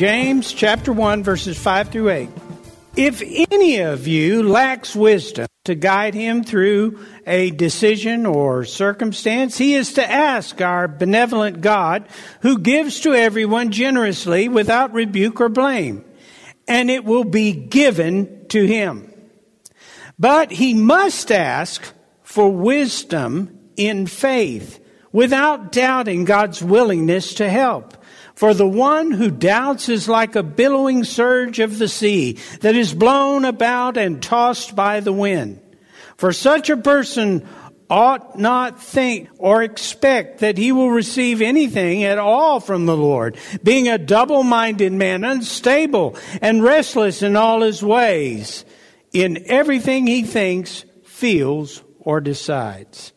James chapter 1 verses 5 through 8. If any of you lacks wisdom to guide him through a decision or circumstance, he is to ask our benevolent God who gives to everyone generously without rebuke or blame, and it will be given to him. But he must ask for wisdom in faith without doubting God's willingness to help. For the one who doubts is like a billowing surge of the sea that is blown about and tossed by the wind. For such a person ought not think or expect that he will receive anything at all from the Lord, being a double-minded man, unstable and restless in all his ways. In everything he thinks, feels, or decides.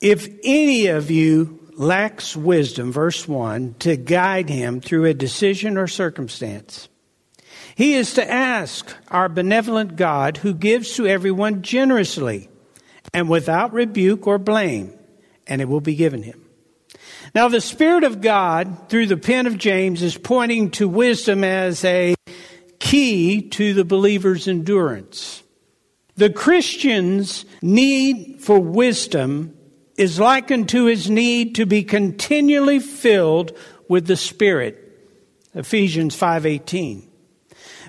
If any of you lacks wisdom, verse 1, to guide him through a decision or circumstance. He is to ask our benevolent God who gives to everyone generously and without rebuke or blame, and it will be given him. Now, the Spirit of God, through the pen of James, is pointing to wisdom as a key to the believer's endurance. The Christian's need for wisdom is likened to his need to be continually filled with the Spirit. Ephesians 5:18.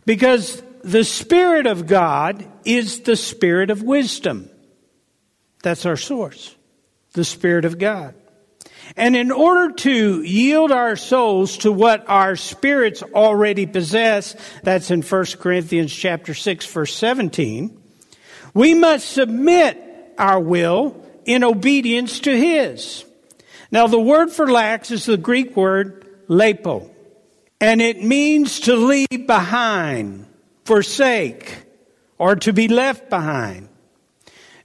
Because the Spirit of God is the Spirit of wisdom. That's our source. The Spirit of God. And in order to yield our souls to what our spirits already possess, that's in 1 Corinthians chapter 6 verse 17, we must submit our will in obedience to His. Now, the word for lacks is the Greek word lepo, and it means to leave behind, forsake, or to be left behind,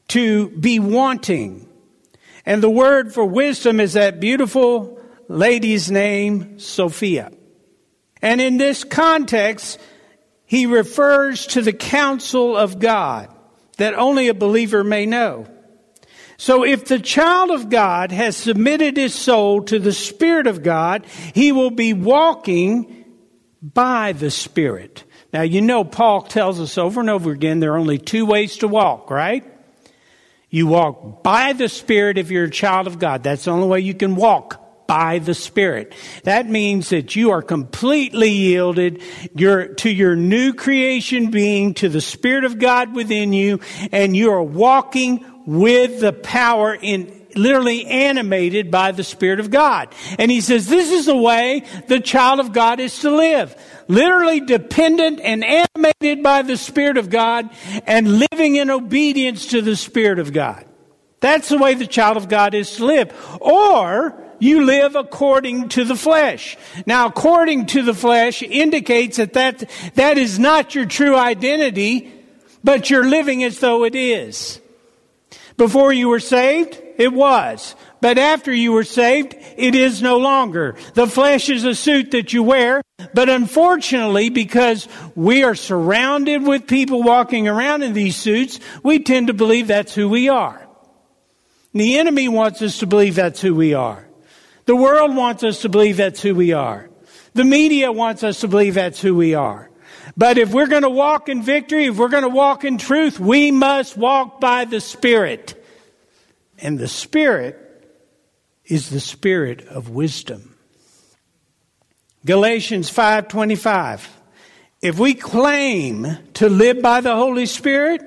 to be wanting. And the word for wisdom is that beautiful lady's name, Sophia. And in this context, he refers to the counsel of God that only a believer may know. So if the child of God has submitted his soul to the Spirit of God, he will be walking by the Spirit. Now, you know, Paul tells us over and over again there are only two ways to walk, right? You walk by the Spirit if you're a child of God. That's the only way you can walk by the Spirit. That means that you are completely yielded to your new creation being, to the Spirit of God within you, and you are walking with the power in literally animated by the Spirit of God. And he says this is the way the child of God is to live. Literally dependent and animated by the Spirit of God and living in obedience to the Spirit of God. That's the way the child of God is to live. Or you live according to the flesh. Now, according to the flesh indicates that that, that is not your true identity, but you're living as though it is. Before you were saved, it was. But after you were saved, it is no longer. The flesh is a suit that you wear, but unfortunately, because we are surrounded with people walking around in these suits, we tend to believe that's who we are. The enemy wants us to believe that's who we are. The world wants us to believe that's who we are. The media wants us to believe that's who we are. But if we're going to walk in victory, if we're going to walk in truth, we must walk by the Spirit. And the Spirit is the Spirit of wisdom. Galatians 5:25 If we claim to live by the Holy Spirit,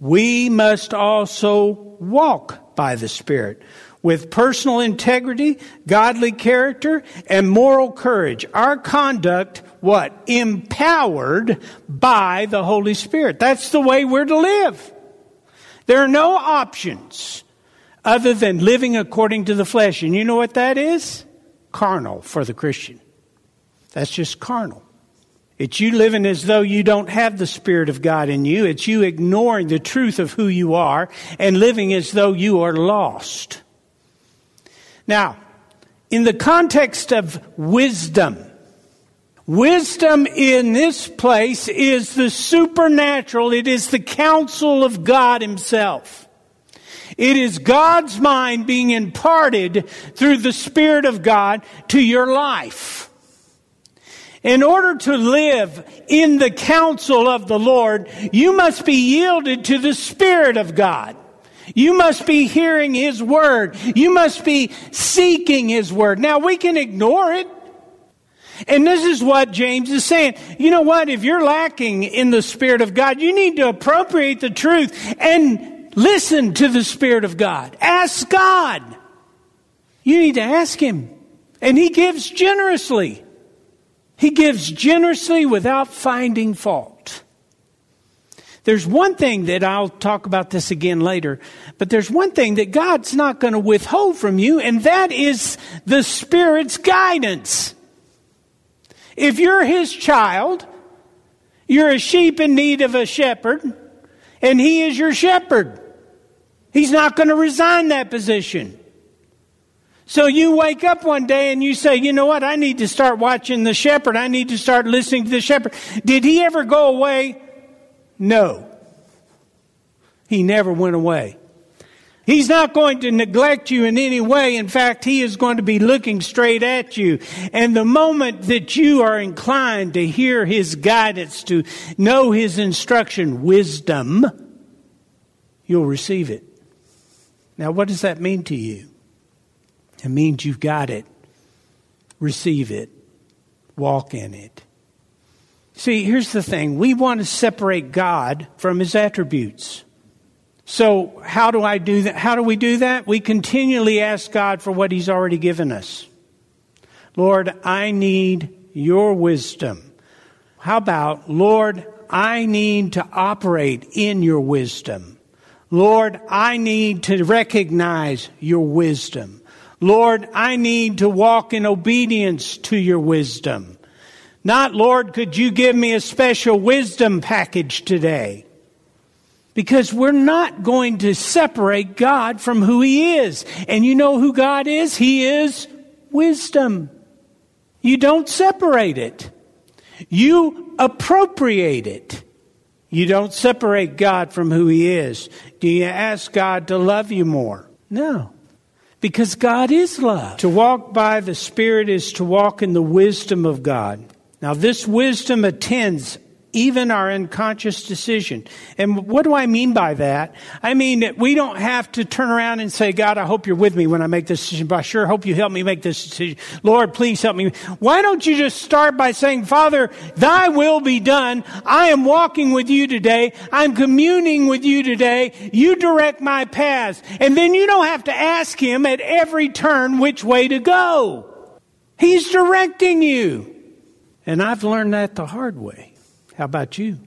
we must also walk by the Spirit with personal integrity, godly character, and moral courage. Our conduct, what? Empowered by the Holy Spirit. That's the way we're to live. There are no options other than living according to the flesh. And you know what that is? Carnal for the Christian. That's just carnal. It's you living as though you don't have the Spirit of God in you. It's you ignoring the truth of who you are and living as though you are lost. Now, in the context of wisdom, wisdom in this place is the supernatural, it is the counsel of God Himself. It is God's mind being imparted through the Spirit of God to your life. In order to live in the counsel of the Lord, you must be yielded to the Spirit of God. You must be hearing His Word. You must be seeking His Word. Now, we can ignore it. And this is what James is saying. You know what? If you're lacking in the Spirit of God, you need to appropriate the truth and listen to the Spirit of God. Ask God. You need to ask Him. And He gives generously. He gives generously without finding fault. There's one thing that I'll talk about this again later, but there's one thing that God's not going to withhold from you, and that is the Spirit's guidance. If you're His child, you're a sheep in need of a shepherd, and He is your shepherd. He's not going to resign that position. So you wake up one day and you say, you know what? I need to start watching the shepherd. I need to start listening to the shepherd. Did he ever go away? No. He never went away. He's not going to neglect you in any way. In fact, He is going to be looking straight at you. And the moment that you are inclined to hear His guidance, to know His instruction, wisdom, you'll receive it. Now, what does that mean to you? It means you've got it. Receive it. Walk in it. See, here's the thing we want to separate God from his attributes. So, how do I do that? How do we do that? We continually ask God for what he's already given us. Lord, I need your wisdom. How about, Lord, I need to operate in your wisdom. Lord, I need to recognize your wisdom. Lord, I need to walk in obedience to your wisdom. Not, Lord, could you give me a special wisdom package today? Because we're not going to separate God from who He is. And you know who God is? He is wisdom. You don't separate it. You appropriate it. You don't separate God from who He is. Do you ask God to love you more? No. Because God is love. To walk by the Spirit is to walk in the wisdom of God. Now, this wisdom attends even our unconscious decision. And what do I mean by that? I mean that we don't have to turn around and say, God, I hope you're with me when I make this decision, but I sure hope you help me make this decision. Lord, please help me. Why don't you just start by saying, Father, thy will be done. I am walking with you today. I'm communing with you today. You direct my paths. And then you don't have to ask him at every turn which way to go. He's directing you. And I've learned that the hard way. How about you?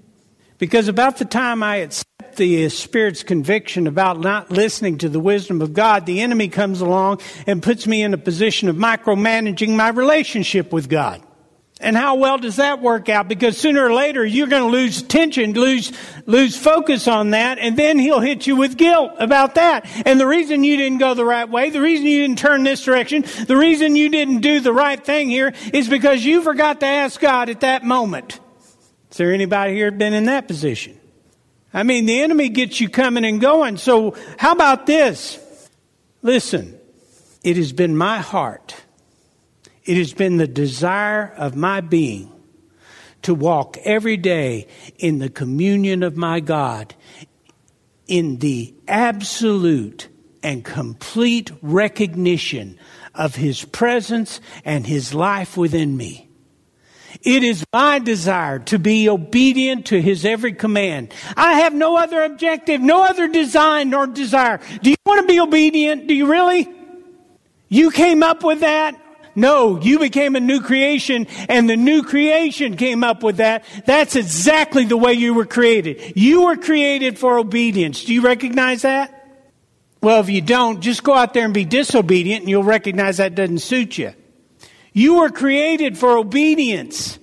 Because about the time I accept the Spirit's conviction about not listening to the wisdom of God, the enemy comes along and puts me in a position of micromanaging my relationship with God. And how well does that work out? Because sooner or later you're going to lose attention, lose, lose focus on that, and then he'll hit you with guilt about that. And the reason you didn't go the right way, the reason you didn't turn this direction, the reason you didn't do the right thing here is because you forgot to ask God at that moment. Is there anybody here been in that position? I mean, the enemy gets you coming and going. So how about this? Listen, it has been my heart, it has been the desire of my being to walk every day in the communion of my God, in the absolute and complete recognition of His presence and His life within me. It is my desire to be obedient to His every command. I have no other objective, no other design nor desire. Do you want to be obedient? Do you really? You came up with that? No, you became a new creation and the new creation came up with that. That's exactly the way you were created. You were created for obedience. Do you recognize that? Well, if you don't, just go out there and be disobedient and you'll recognize that doesn't suit you. You were created for obedience.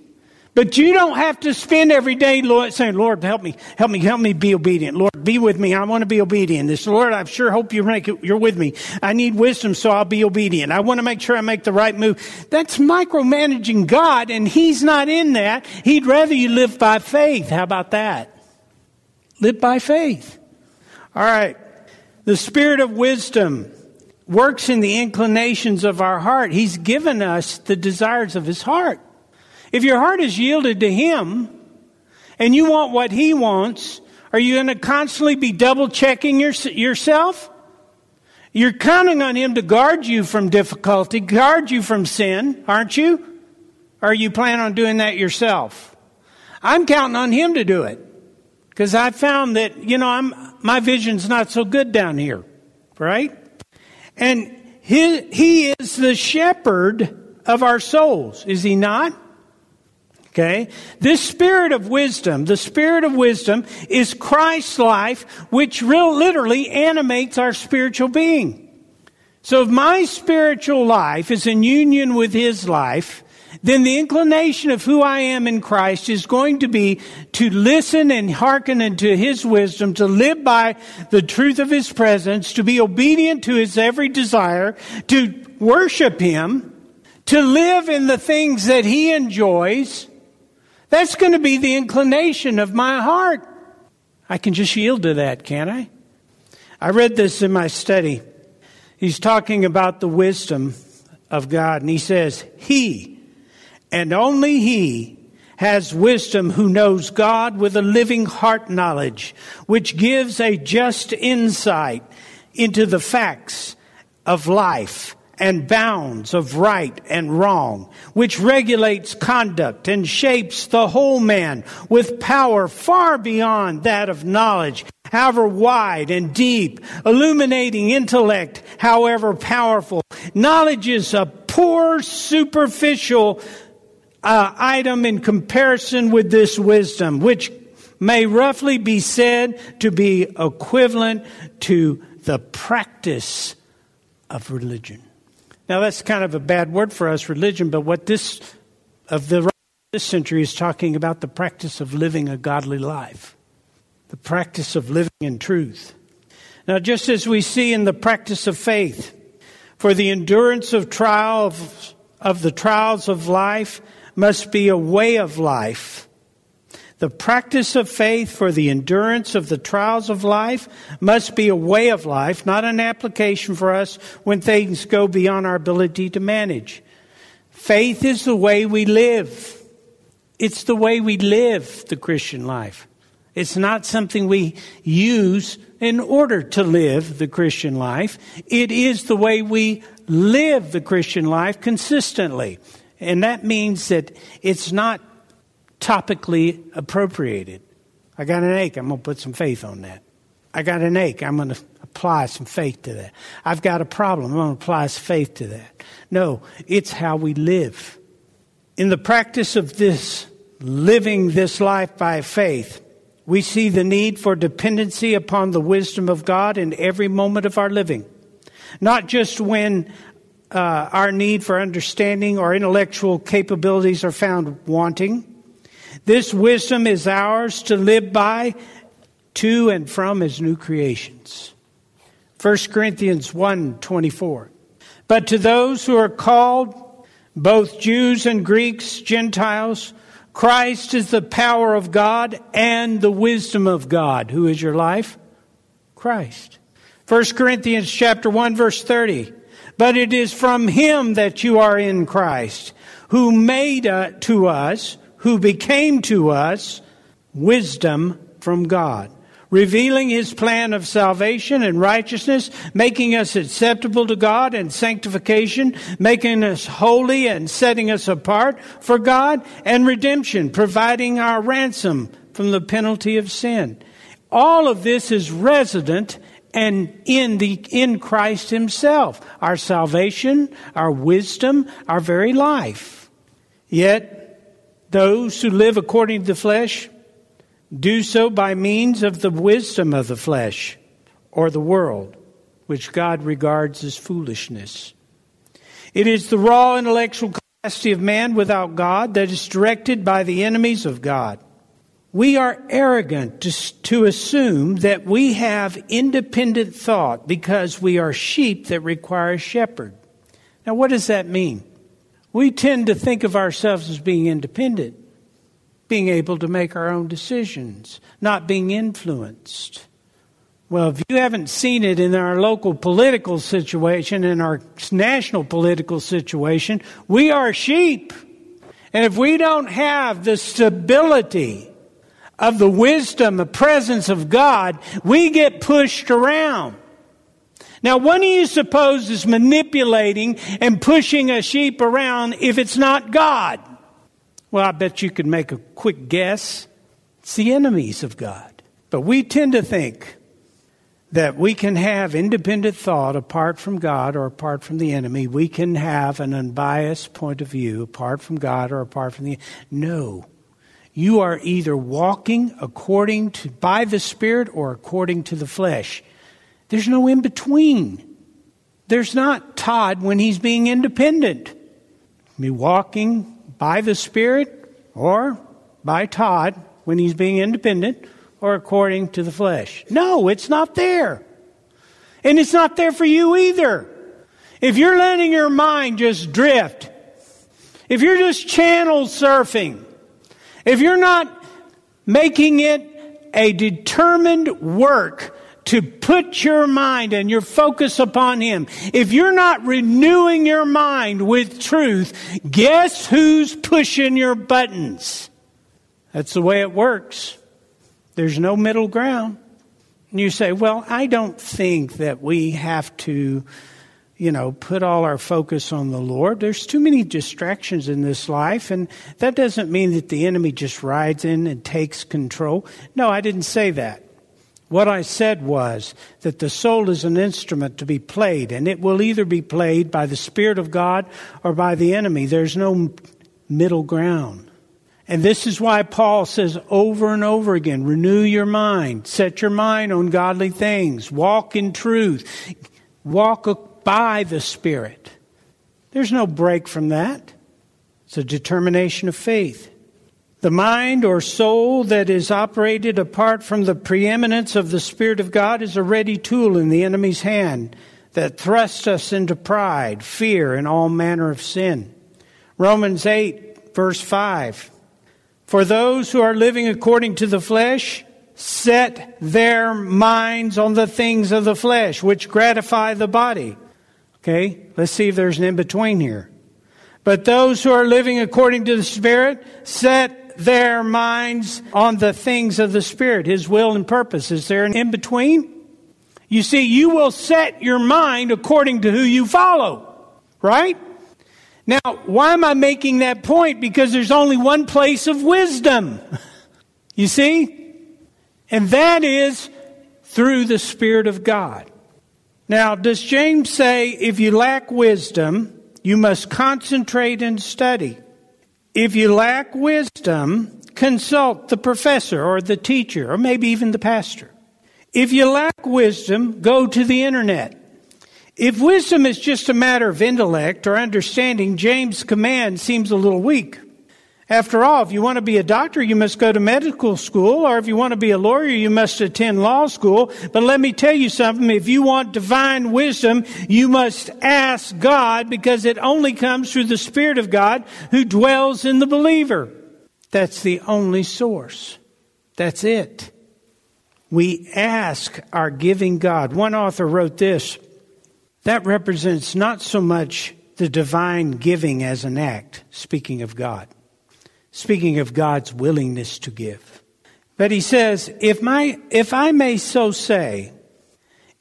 But you don't have to spend every day Lord, saying, Lord, help me, help me, help me be obedient. Lord, be with me. I want to be obedient. This, Lord, I sure hope you make it, you're with me. I need wisdom, so I'll be obedient. I want to make sure I make the right move. That's micromanaging God, and He's not in that. He'd rather you live by faith. How about that? Live by faith. All right. The spirit of wisdom works in the inclinations of our heart. He's given us the desires of His heart. If your heart is yielded to Him and you want what He wants, are you going to constantly be double checking your, yourself? You're counting on Him to guard you from difficulty, guard you from sin, aren't you? Or are you planning on doing that yourself? I'm counting on Him to do it. Because I found that, you know, I'm, my vision's not so good down here, right? And he, he is the shepherd of our souls, is He not? Okay? This spirit of wisdom, the spirit of wisdom is Christ's life, which real literally animates our spiritual being. So if my spiritual life is in union with His life, then the inclination of who I am in Christ is going to be to listen and hearken unto His wisdom, to live by the truth of His presence, to be obedient to His every desire, to worship Him, to live in the things that He enjoys, that's going to be the inclination of my heart. I can just yield to that, can't I? I read this in my study. He's talking about the wisdom of God, and he says, He, and only He, has wisdom who knows God with a living heart knowledge, which gives a just insight into the facts of life and bounds of right and wrong, which regulates conduct and shapes the whole man with power far beyond that of knowledge, however wide and deep, illuminating intellect, however powerful. Knowledge is a poor, superficial uh, item in comparison with this wisdom, which may roughly be said to be equivalent to the practice of religion. Now that's kind of a bad word for us, religion, but what this of the this century is talking about the practice of living a godly life, the practice of living in truth. Now, just as we see in the practice of faith, for the endurance of trial of, of the trials of life must be a way of life the practice of faith for the endurance of the trials of life must be a way of life, not an application for us when things go beyond our ability to manage. Faith is the way we live. It's the way we live the Christian life. It's not something we use in order to live the Christian life. It is the way we live the Christian life consistently. And that means that it's not topically appropriated. I got an ache, I'm going to put some faith on that. I got an ache, I'm going to apply some faith to that. I've got a problem, I'm going to apply some faith to that. No, it's how we live. In the practice of this, living this life by faith, we see the need for dependency upon the wisdom of God in every moment of our living. Not just when uh, our need for understanding or intellectual capabilities are found wanting, this wisdom is ours to live by to and from as new creations. 1 Corinthians 1 24. But to those who are called, both Jews and Greeks, Gentiles, Christ is the power of God and the wisdom of God. Who is your life? Christ. 1 Corinthians chapter 1 verse 30. But it is from him that you are in Christ, who made uh, to us, who became to us wisdom from God, revealing his plan of salvation and righteousness, making us acceptable to God and sanctification, making us holy and setting us apart for God, and redemption, providing our ransom from the penalty of sin. All of this is resident and in the in Christ himself our salvation our wisdom our very life. Yet those who live according to the flesh do so by means of the wisdom of the flesh or the world which God regards as foolishness. It is the raw intellectual capacity of man without God that is directed by the enemies of God we are arrogant to, to, assume that we have independent thought because we are sheep that require a shepherd. Now, what does that mean? We tend to think of ourselves as being independent, being able to make our own decisions, not being influenced. Well, if you haven't seen it in our local political situation, in our national political situation, we are sheep. And if we don't have the stability, of the wisdom, the presence of God, we get pushed around. Now, what do you suppose is manipulating and pushing a sheep around if it's not God? Well, I bet you could make a quick guess. It's the enemies of God. But we tend to think that we can have independent thought apart from God or apart from the enemy. We can have an unbiased point of view apart from God or apart from the. No you are either walking according to by the spirit or according to the flesh. There's no in between there's not todd when he's being independent. Be walking by the spirit or by todd when he's being independent or according to the flesh. No it's not there. And it's not there for you either. If you're letting your mind just drift if you're just channel surfing if you're not making it a determined work to put your mind and your focus upon Him, if you're not renewing your mind with truth, guess who's pushing your buttons? That's the way it works. There's no middle ground. And you say, well, I don't think that we have to you know, put all our focus on the Lord. There's too many distractions in this life, and that doesn't mean that the enemy just rides in and takes control. No, I didn't say that. What I said was that the soul is an instrument to be played, and it will either be played by the Spirit of God or by the enemy. There's no middle ground. And this is why Paul says over and over again renew your mind, set your mind on godly things, walk in truth, walk by the Spirit. There's no break from that. It's a determination of faith. The mind or soul that is operated apart from the preeminence of the Spirit of God is a ready tool in the enemy's hand that thrusts us into pride, fear, and all manner of sin. Romans 8, verse 5. For those who are living according to the flesh set their minds on the things of the flesh, which gratify the body. Okay, let's see if there's an in between here. But those who are living according to the Spirit set their minds on the things of the Spirit, His will and purpose. Is there an in between? You see, you will set your mind according to who you follow, right? Now, why am I making that point? Because there's only one place of wisdom. You see? And that is through the Spirit of God. Now, does James say if you lack wisdom, you must concentrate and study? If you lack wisdom, consult the professor or the teacher or maybe even the pastor. If you lack wisdom, go to the internet. If wisdom is just a matter of intellect or understanding, James' command seems a little weak. After all, if you want to be a doctor, you must go to medical school, or if you want to be a lawyer, you must attend law school. But let me tell you something. If you want divine wisdom, you must ask God because it only comes through the Spirit of God who dwells in the believer. That's the only source. That's it. we ask our giving God. One author wrote this that represents not so much the divine giving as an act, speaking of God, speaking of God's willingness to give. But he says, if, my, if I may so say,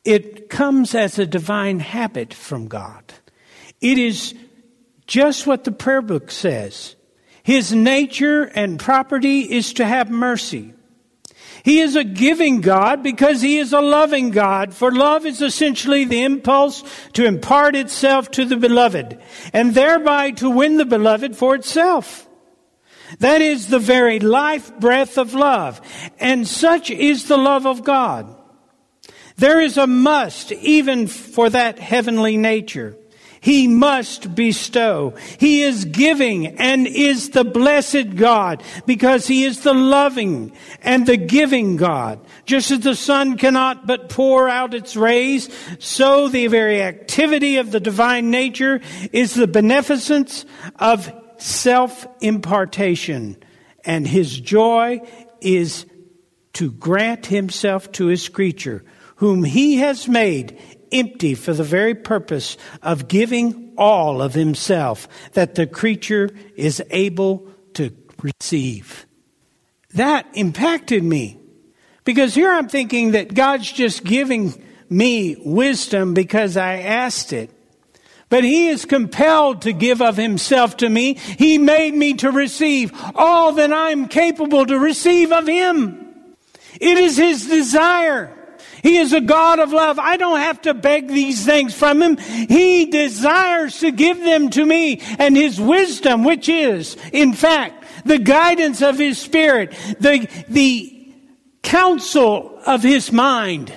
it comes as a divine habit from God. It is just what the prayer book says. His nature and property is to have mercy. He is a giving God because he is a loving God, for love is essentially the impulse to impart itself to the beloved, and thereby to win the beloved for itself. That is the very life breath of love, and such is the love of God. There is a must even for that heavenly nature. He must bestow. He is giving and is the blessed God because he is the loving and the giving God. Just as the sun cannot but pour out its rays, so the very activity of the divine nature is the beneficence of self impartation. And his joy is to grant himself to his creature, whom he has made empty for the very purpose of giving all of himself that the creature is able to receive. That impacted me because here I'm thinking that God's just giving me wisdom because I asked it. But he is compelled to give of himself to me. He made me to receive all that I'm capable to receive of him. It is his desire he is a God of love. I don't have to beg these things from Him. He desires to give them to me. And His wisdom, which is, in fact, the guidance of His Spirit, the, the counsel of His mind,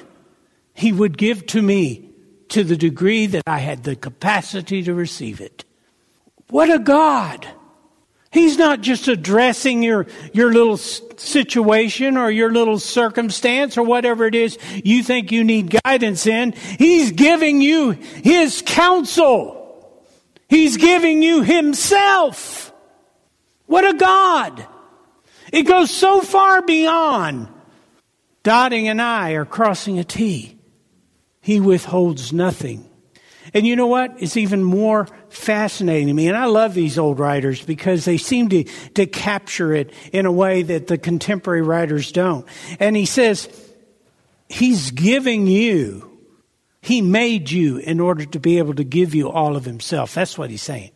He would give to me to the degree that I had the capacity to receive it. What a God! He's not just addressing your, your little situation or your little circumstance or whatever it is you think you need guidance in. He's giving you His counsel. He's giving you Himself. What a God. It goes so far beyond dotting an I or crossing a T. He withholds nothing. And you know what? It's even more fascinating to me. And I love these old writers because they seem to, to capture it in a way that the contemporary writers don't. And he says, He's giving you, He made you in order to be able to give you all of Himself. That's what He's saying.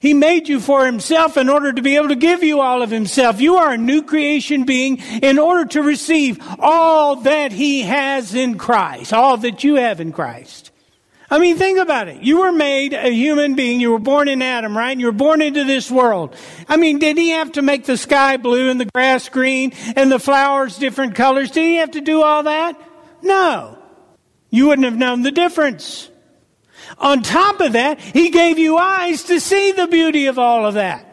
He made you for himself in order to be able to give you all of himself. You are a new creation being in order to receive all that he has in Christ, all that you have in Christ. I mean, think about it. You were made a human being. You were born in Adam, right? You were born into this world. I mean, did he have to make the sky blue and the grass green and the flowers different colors? Did he have to do all that? No. You wouldn't have known the difference. On top of that, he gave you eyes to see the beauty of all of that.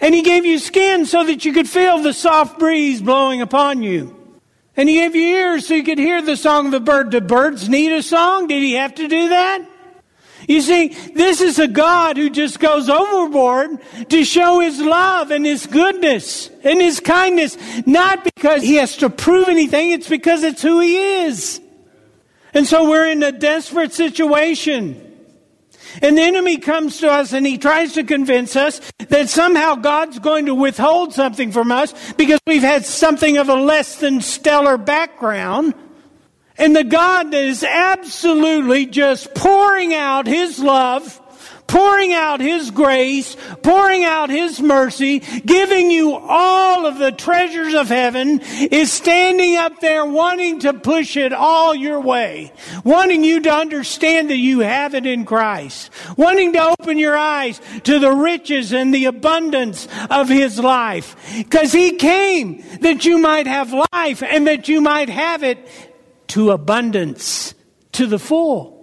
And he gave you skin so that you could feel the soft breeze blowing upon you. And he gave you ears so you could hear the song of the bird. Do birds need a song? Did he have to do that? You see, this is a God who just goes overboard to show his love and his goodness and his kindness, not because he has to prove anything, it's because it's who he is. And so we're in a desperate situation. And the enemy comes to us and he tries to convince us that somehow God's going to withhold something from us because we've had something of a less than stellar background. And the God that is absolutely just pouring out his love pouring out His grace, pouring out His mercy, giving you all of the treasures of heaven, is standing up there wanting to push it all your way, wanting you to understand that you have it in Christ, wanting to open your eyes to the riches and the abundance of His life. Because He came that you might have life and that you might have it to abundance, to the full.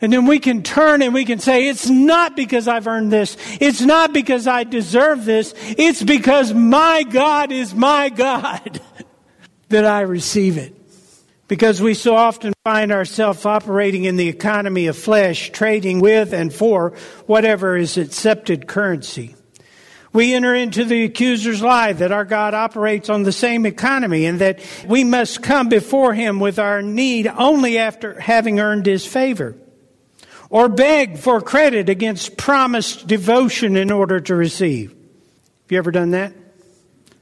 And then we can turn and we can say, it's not because I've earned this. It's not because I deserve this. It's because my God is my God that I receive it. Because we so often find ourselves operating in the economy of flesh, trading with and for whatever is accepted currency. We enter into the accuser's lie that our God operates on the same economy and that we must come before him with our need only after having earned his favor. Or beg for credit against promised devotion in order to receive. Have you ever done that?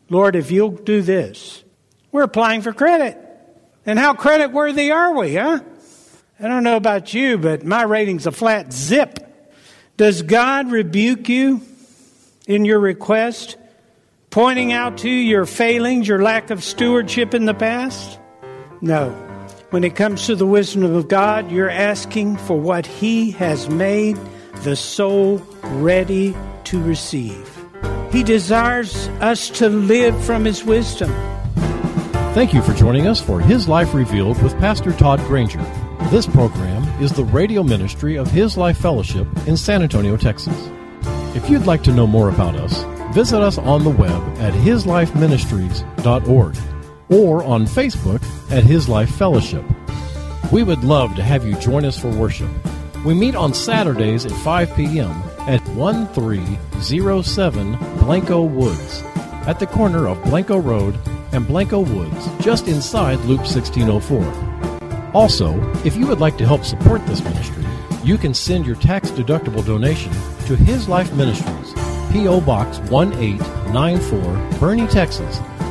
Lord, if you'll do this, we're applying for credit. And how credit worthy are we, huh? I don't know about you, but my rating's a flat zip. Does God rebuke you in your request, pointing out to you your failings, your lack of stewardship in the past? No. When it comes to the wisdom of God, you're asking for what He has made the soul ready to receive. He desires us to live from His wisdom. Thank you for joining us for His Life Revealed with Pastor Todd Granger. This program is the radio ministry of His Life Fellowship in San Antonio, Texas. If you'd like to know more about us, visit us on the web at hislifeministries.org or on Facebook at His Life Fellowship. We would love to have you join us for worship. We meet on Saturdays at 5 p.m. at 1307 Blanco Woods, at the corner of Blanco Road and Blanco Woods, just inside Loop 1604. Also, if you would like to help support this ministry, you can send your tax deductible donation to His Life Ministries, P.O. Box 1894, Boerne, Texas